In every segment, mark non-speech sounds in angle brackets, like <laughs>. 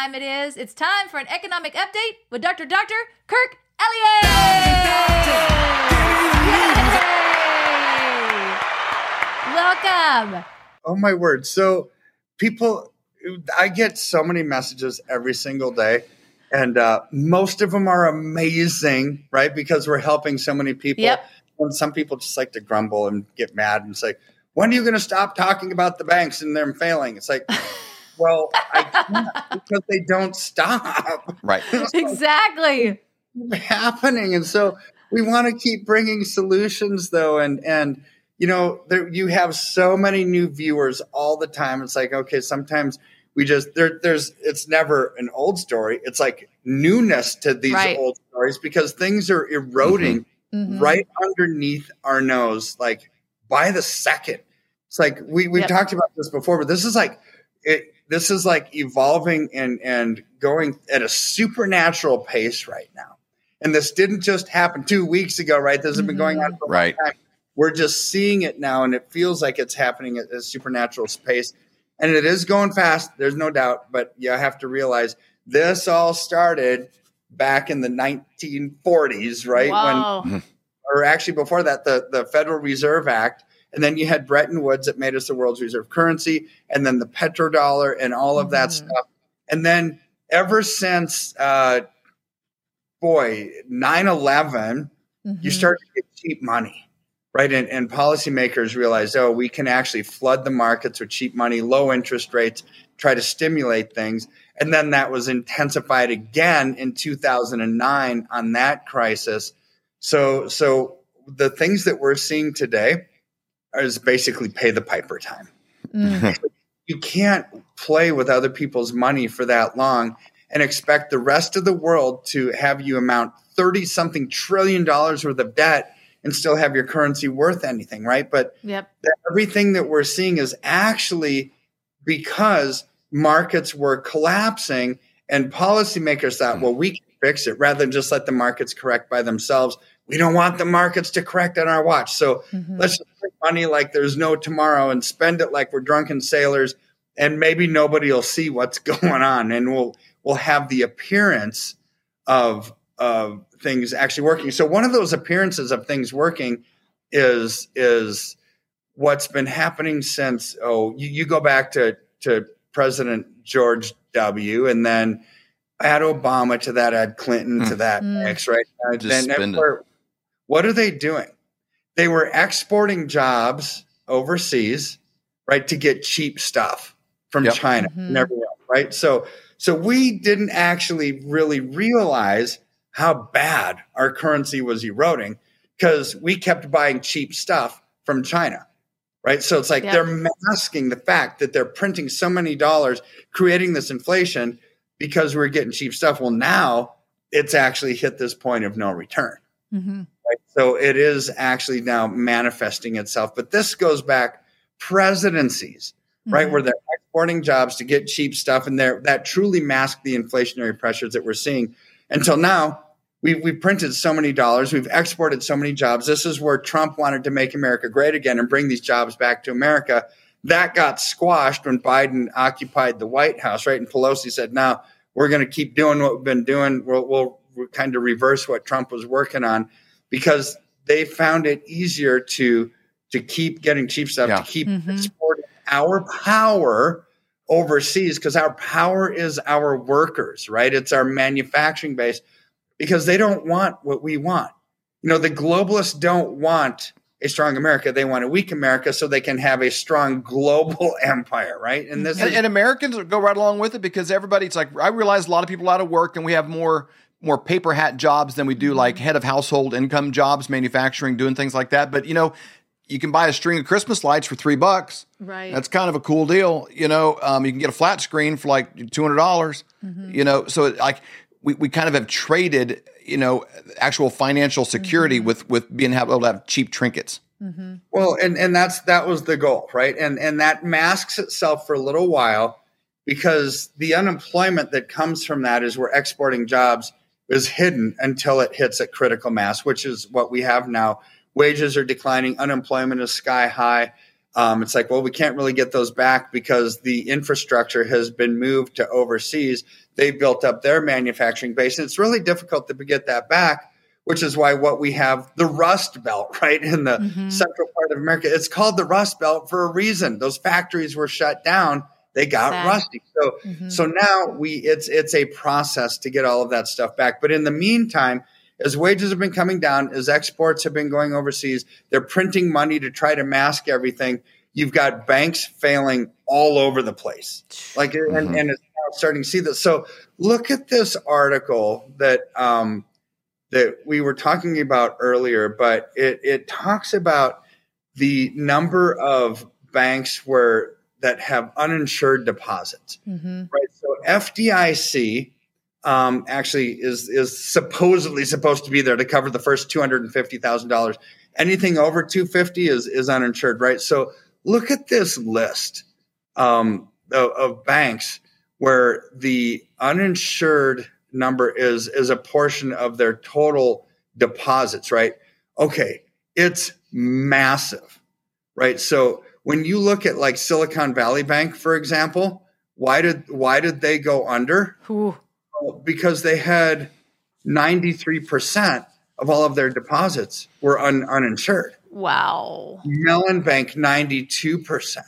You know what time it is. It's time for an economic update with Dr. Dr. Kirk Elliott. Welcome. Oh my word. So people I get so many messages every single day and uh, most of them are amazing, right? Because we're helping so many people. Yep. And some people just like to grumble and get mad and say, "When are you going to stop talking about the banks and them failing?" It's like, <laughs> well, I can't because they don't stop. Right. <laughs> Exactly. happening and so we want to keep bringing solutions though and and you know there you have so many new viewers all the time it's like okay sometimes we just there there's it's never an old story it's like newness to these Right. old stories because things are eroding Mhm. right underneath our nose like by the second it's like we we've Yep. talked about this before but this is like it this is like evolving and and going at a supernatural pace right now. And this didn't just happen two weeks ago right? This has been going on mm-hmm. for a long Right. time. We're just seeing it now and it feels like it's happening at a supernatural pace. And it is going fast there's no doubt but you have to realize this all started back in the 1940s right? When Whoa. Mm-hmm. Or actually before that, the, the Federal Reserve Act. And then you had Bretton Woods that made us the world's reserve currency, and then the petrodollar and all of that Mhm. stuff. And then ever since, uh, boy, 9 11, you Mhm. start to get cheap money, right? And, and policymakers realize, oh, we can actually flood the markets with cheap money, low interest rates, try to stimulate things. And then that was intensified again in 2009 on that crisis. So, so the things that we're seeing today is basically pay the piper time. Mm. <laughs> You can't play with other people's money for that long and expect the rest of the world to have you amount 30 something trillion dollars worth of debt and still have your currency worth anything, right? But Yep. everything that we're seeing is actually because markets were collapsing and policymakers thought, well, we can fix it rather than just let the markets correct by themselves. We don't want the markets to correct on our watch. So Mhm. let's just print money like there's no tomorrow and spend it like we're drunken sailors and maybe nobody will see what's <laughs> going on and we'll we'll have the appearance of of things actually working. So one of those appearances of things working is is what's been happening since oh you, you go back to to President George W. and then add Obama to that, add Clinton to that Mm. mix, right? Uh, Just then spend we're- what are they doing? They were exporting jobs overseas, right, to get cheap stuff from Yep. China Mhm. and everywhere, right? So so we didn't actually really realize how bad our currency was eroding because we kept buying cheap stuff from China. Right. So it's like Yeah. they're masking the fact that they're printing so many dollars, creating this inflation because we're getting cheap stuff. Well, now it's actually hit this point of no return. Mhm. Right? So it is actually now manifesting itself. But this goes back presidencies, right? Mhm. Where they're exporting jobs to get cheap stuff, and they're, that truly masked the inflationary pressures that we're seeing. Until now, we've, we've printed so many dollars, we've exported so many jobs. This is where Trump wanted to make America great again and bring these jobs back to America. That got squashed when Biden occupied the White House, right? And Pelosi said, "Now we're going to keep doing what we've been doing. We'll, we'll kind of reverse what Trump was working on because they found it easier to to keep getting cheap stuff, Yeah. to keep Mhm. exporting our power overseas because our power is our workers, right? It's our manufacturing base because they don't want what we want. You know, the globalists don't want a strong America. They want a weak America so they can have a strong global <laughs> empire, right? And this and, is and Americans go right along with it because everybody. It's like I realize a lot of people are out of work, and we have more more paper hat jobs than we do like mm-hmm. head of household income jobs, manufacturing, doing things like that. But you know, you can buy a string of Christmas lights for three bucks. Right. That's kind of a cool deal. You know, um, you can get a flat screen for like two hundred dollars. Mm-hmm. You know, so like we, we kind of have traded, you know, actual financial security mm-hmm. with with being able to have cheap trinkets. Well, and and that's that was the goal, right? And and that masks itself for a little while because the unemployment that comes from that is we're exporting jobs is hidden until it hits a critical mass, which is what we have now. Wages are declining, unemployment is sky high. Um, it's like, well, we can't really get those back because the infrastructure has been moved to overseas. They've built up their manufacturing base, and it's really difficult to get that back. Which is why what we have the Rust Belt, <laughs> right in the mm-hmm. central part of America. It's called the Rust Belt for a reason. Those factories were shut down they got Sad. rusty. So mm-hmm. so now we it's it's a process to get all of that stuff back. But in the meantime, as wages have been coming down, as exports have been going overseas, they're printing money to try to mask everything. You've got banks failing all over the place. Like mm-hmm. and, and it's starting to see this. So look at this article that um, that we were talking about earlier, but it, it talks about the number of banks where that have uninsured deposits, mm-hmm. right? So FDIC um, actually is is supposedly supposed to be there to cover the first two hundred and fifty thousand dollars. Anything over two fifty is is uninsured, right? So look at this list um, of, of banks where the uninsured number is is a portion of their total deposits, right? Okay, it's massive, right? So when you look at like Silicon Valley Bank, for example, why did why did they go under? Ooh. Because they had 93% of all of their deposits were un, uninsured. Wow. Mellon Bank 92%.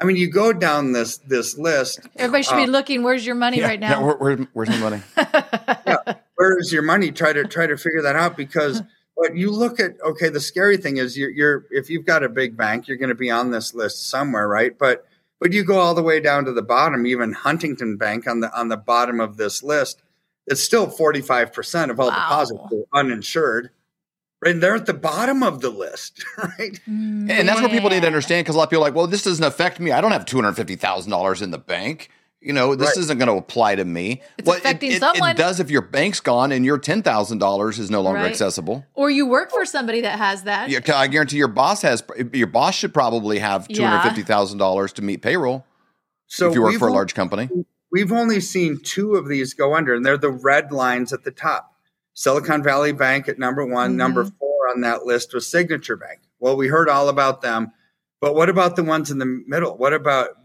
I mean, you go down this this list. Everybody should uh, be looking. Where's your money yeah, right now? Yeah, where, where, where's my money? <laughs> yeah, where's your money? Try to try to figure that out because <laughs> but you look at okay, the scary thing is you're, you're if you've got a big bank, you're going to be on this list somewhere, right? But but you go all the way down to the bottom, even Huntington Bank on the on the bottom of this list, it's still 45% of all wow. deposits are uninsured. Right? And they're at the bottom of the list, <laughs> right? And that's what people need to understand because a lot of people are like, well, this doesn't affect me. I don't have $250,000 in the bank. You know, this right. isn't going to apply to me. It's well, affecting it, someone. It does if your bank's gone and your ten thousand dollars is no longer right. accessible, or you work for somebody that has that. Yeah, I guarantee your boss has. Your boss should probably have two hundred fifty thousand yeah. dollars to meet payroll. So if you work for a large company, we've only seen two of these go under, and they're the red lines at the top. Silicon Valley Bank at number one, mm-hmm. number four on that list was Signature Bank. Well, we heard all about them, but what about the ones in the middle? What about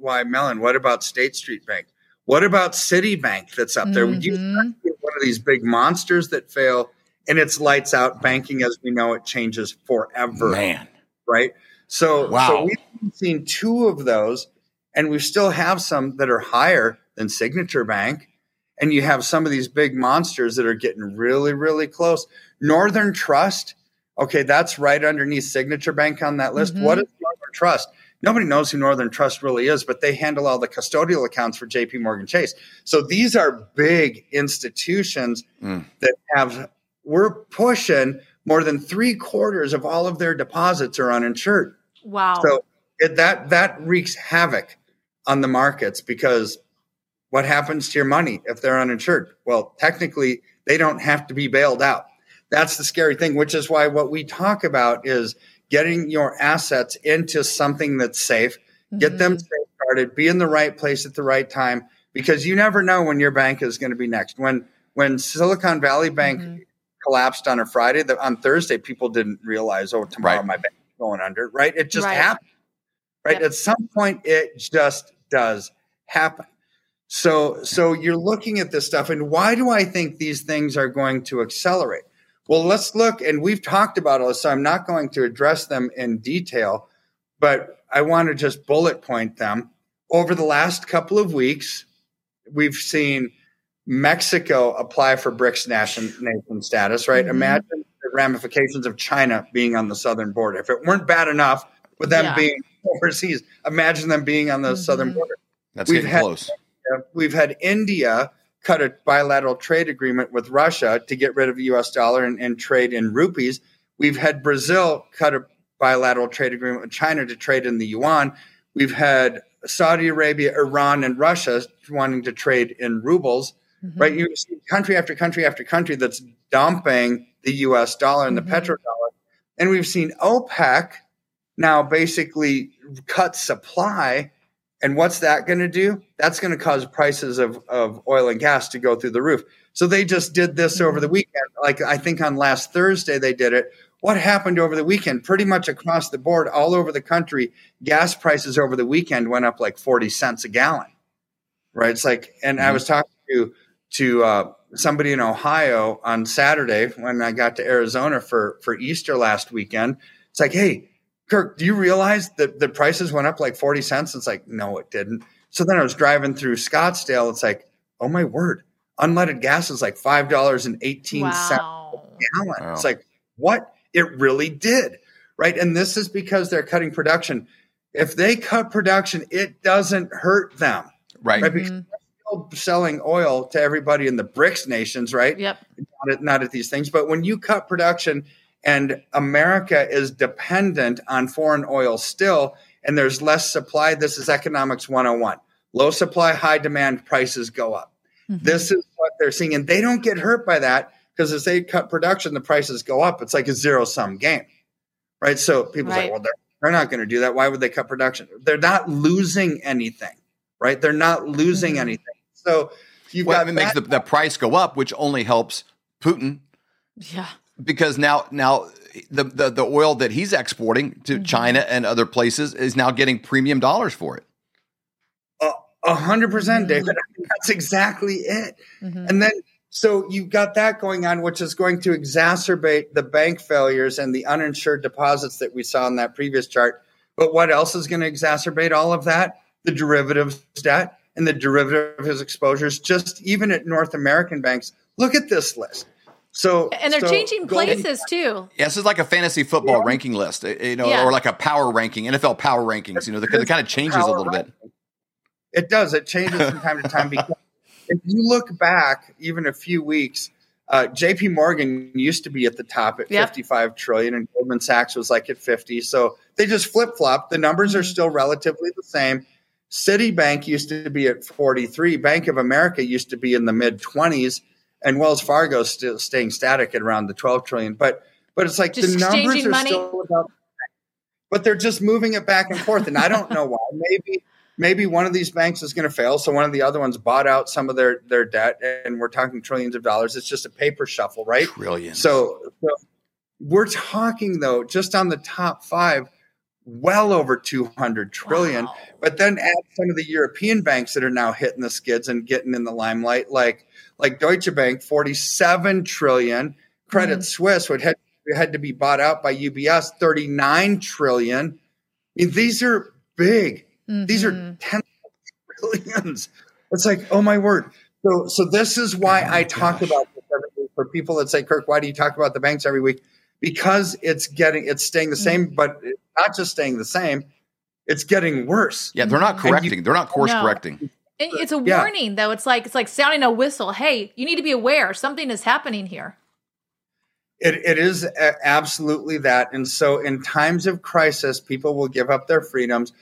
BNY Mellon? What about State Street Bank? What about Citibank that's up there? Mm-hmm. Would you one of these big monsters that fail and it's lights out banking as we know it changes forever. Man. Right? So, wow. so we've seen two of those and we still have some that are higher than Signature Bank. And you have some of these big monsters that are getting really, really close. Northern Trust, okay, that's right underneath Signature Bank on that list. Mm-hmm. What is Northern Trust? Nobody knows who Northern Trust really is, but they handle all the custodial accounts for JP Morgan Chase. So these are big institutions mm. that have, we're pushing more than three quarters of all of their deposits are uninsured. Wow. So it, that, that wreaks havoc on the markets because what happens to your money if they're uninsured? Well, technically, they don't have to be bailed out. That's the scary thing, which is why what we talk about is getting your assets into something that's safe, mm-hmm. get them started, be in the right place at the right time, because you never know when your bank is going to be next. When when Silicon Valley Bank mm-hmm. collapsed on a Friday, the, on Thursday, people didn't realize, oh, tomorrow right. my bank is going under. Right? It just right. happened. Right? Yep. At some point, it just does happen. So so you're looking at this stuff, and why do I think these things are going to accelerate? Well, let's look, and we've talked about all this, so I'm not going to address them in detail, but I want to just bullet point them. Over the last couple of weeks, we've seen Mexico apply for BRICS nation, nation status, right? Mm-hmm. Imagine the ramifications of China being on the southern border. If it weren't bad enough with them yeah. being overseas, imagine them being on the mm-hmm. southern border. That's we've getting had, close. We've had India cut a bilateral trade agreement with Russia to get rid of the US dollar and, and trade in rupees. We've had Brazil cut a bilateral trade agreement with China to trade in the yuan. We've had Saudi Arabia, Iran, and Russia wanting to trade in rubles. Mm-hmm. Right? You see country after country after country that's dumping the US dollar and mm-hmm. the petrodollar. And we've seen OPEC now basically cut supply and what's that going to do? That's going to cause prices of, of oil and gas to go through the roof. So they just did this over the mm-hmm. weekend. Like I think on last Thursday they did it. what happened over the weekend? Pretty much across the board, all over the country, gas prices over the weekend went up like 40 cents a gallon. Right. It's like, and mm-hmm. I was talking to, to, uh, somebody in Ohio on Saturday when I got to Arizona for, for Easter last weekend. It's like, Hey, Kirk, do you realize that the prices went up like 40 cents? It's like, no, it didn't. So then I was driving through Scottsdale. It's like, oh my word, unleaded gas is like $5.18 wow. a gallon. Wow. It's like, what? It really did. Right. And this is because they're cutting production. If they cut production, it doesn't hurt them. Right. right? Because mm-hmm. selling oil to everybody in the BRICS nations, right? Yep. Not at, not at these things. But when you cut production and America is dependent on foreign oil still, and there's less supply, this is economics 101. Low supply, high demand, prices go up. Mm-hmm. This is what they're seeing. And they don't get hurt by that because as they cut production, the prices go up. It's like a zero sum game, right? So people right. say, well, they're, they're not going to do that. Why would they cut production? They're not losing anything, right? They're not losing mm-hmm. anything. So you've well, got it makes the, the price go up, which only helps Putin. Yeah. Because now, now the, the, the oil that he's exporting to mm-hmm. China and other places is now getting premium dollars for it. A hundred percent, David. Mm-hmm. That's exactly it. Mm-hmm. And then so you've got that going on, which is going to exacerbate the bank failures and the uninsured deposits that we saw in that previous chart. But what else is going to exacerbate all of that? The derivatives debt and the derivatives exposures, just even at North American banks. Look at this list. So and they're so changing places too. Yeah, this is like a fantasy football yeah. ranking list, you know, yeah. or like a power ranking, NFL power rankings. You know, the, it kind of changes a little ranking. bit. It does. It changes from time to time because <laughs> if you look back even a few weeks, uh, JP Morgan used to be at the top at yep. 55 trillion and Goldman Sachs was like at 50. So they just flip flop. The numbers are mm-hmm. still relatively the same. Citibank used to be at 43. Bank of America used to be in the mid 20s and Wells Fargo still staying static at around the 12 trillion. But but it's like just the numbers are money. still about but they're just moving it back and forth. And I don't know why. <laughs> Maybe maybe one of these banks is going to fail. So one of the other ones bought out some of their their debt, and we're talking trillions of dollars. It's just a paper shuffle, right? Trillions. So, so we're talking though, just on the top five, well over 200 trillion. Wow. But then add some of the European banks that are now hitting the skids and getting in the limelight, like like Deutsche Bank, 47 trillion. Credit mm-hmm. Suisse would had, had to be bought out by UBS, 39 trillion. I mean, these are big Mm-hmm. These are mm-hmm. tens of trillions. It's like, oh my word. So, so this is why oh I talk about this every week for people that say, Kirk, why do you talk about the banks every week? Because it's getting, it's staying the same, mm-hmm. but not just staying the same, it's getting worse. Yeah, they're not correcting. You, they're not course no. correcting. It's a warning, yeah. though. It's like it's like sounding a whistle. Hey, you need to be aware. Something is happening here. It, it is absolutely that. And so, in times of crisis, people will give up their freedoms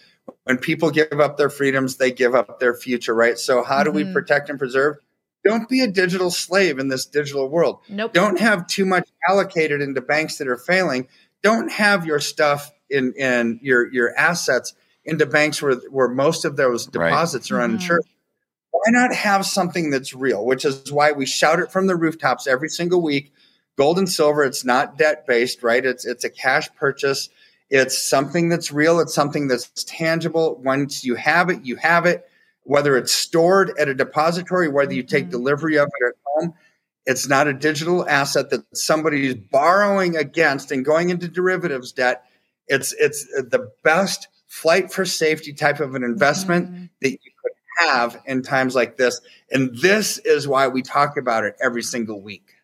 when people give up their freedoms, they give up their future, right? So, how do mm-hmm. we protect and preserve? Don't be a digital slave in this digital world. Nope. Don't have too much allocated into banks that are failing. Don't have your stuff in, in your, your assets into banks where, where most of those deposits right. are mm-hmm. uninsured. Why not have something that's real, which is why we shout it from the rooftops every single week. Gold and silver, it's not debt based, right? It's, it's a cash purchase it's something that's real. It's something that's tangible. Once you have it, you have it. Whether it's stored at a depository, whether you take mm-hmm. delivery of it at home, it's not a digital asset that somebody is borrowing against and going into derivatives debt. It's it's the best flight for safety type of an investment mm-hmm. that you could have in times like this. And this is why we talk about it every single week.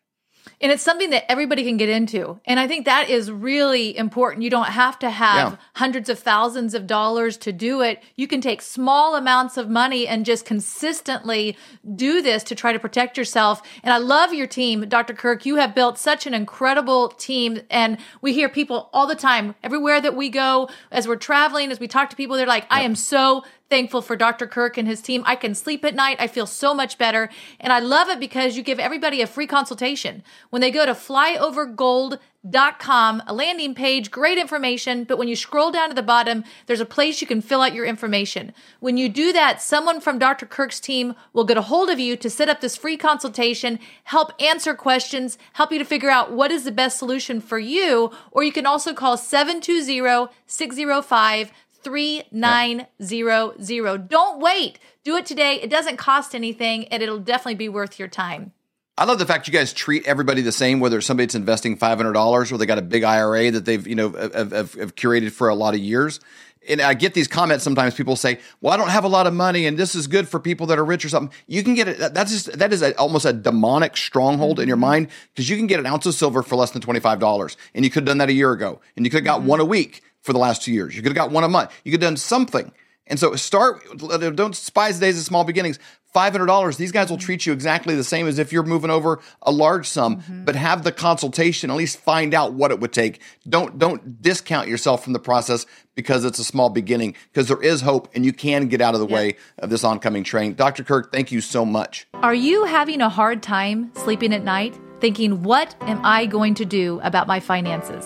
And it's something that everybody can get into. And I think that is really important. You don't have to have yeah. hundreds of thousands of dollars to do it. You can take small amounts of money and just consistently do this to try to protect yourself. And I love your team, Dr. Kirk. You have built such an incredible team. And we hear people all the time, everywhere that we go, as we're traveling, as we talk to people, they're like, I am so thankful for Dr. Kirk and his team. I can sleep at night. I feel so much better. And I love it because you give everybody a free consultation. When they go to flyovergold.com, a landing page, great information. But when you scroll down to the bottom, there's a place you can fill out your information. When you do that, someone from Dr. Kirk's team will get a hold of you to set up this free consultation, help answer questions, help you to figure out what is the best solution for you. Or you can also call 720 605 3900. Don't wait. Do it today. It doesn't cost anything and it'll definitely be worth your time. I love the fact you guys treat everybody the same, whether it's somebody that's investing five hundred dollars or they got a big IRA that they've you know have, have, have, curated for a lot of years. And I get these comments sometimes. People say, "Well, I don't have a lot of money, and this is good for people that are rich or something." You can get it. That's just that is a, almost a demonic stronghold in your mm-hmm. mind because you can get an ounce of silver for less than twenty five dollars, and you could have done that a year ago, and you could have got mm-hmm. one a week for the last two years. You could have got one a month. You could have done something. And so start, don't despise the days of small beginnings. $500, these guys will treat you exactly the same as if you're moving over a large sum, mm-hmm. but have the consultation, at least find out what it would take. Don't, don't discount yourself from the process because it's a small beginning, because there is hope and you can get out of the yeah. way of this oncoming train. Dr. Kirk, thank you so much. Are you having a hard time sleeping at night, thinking, what am I going to do about my finances?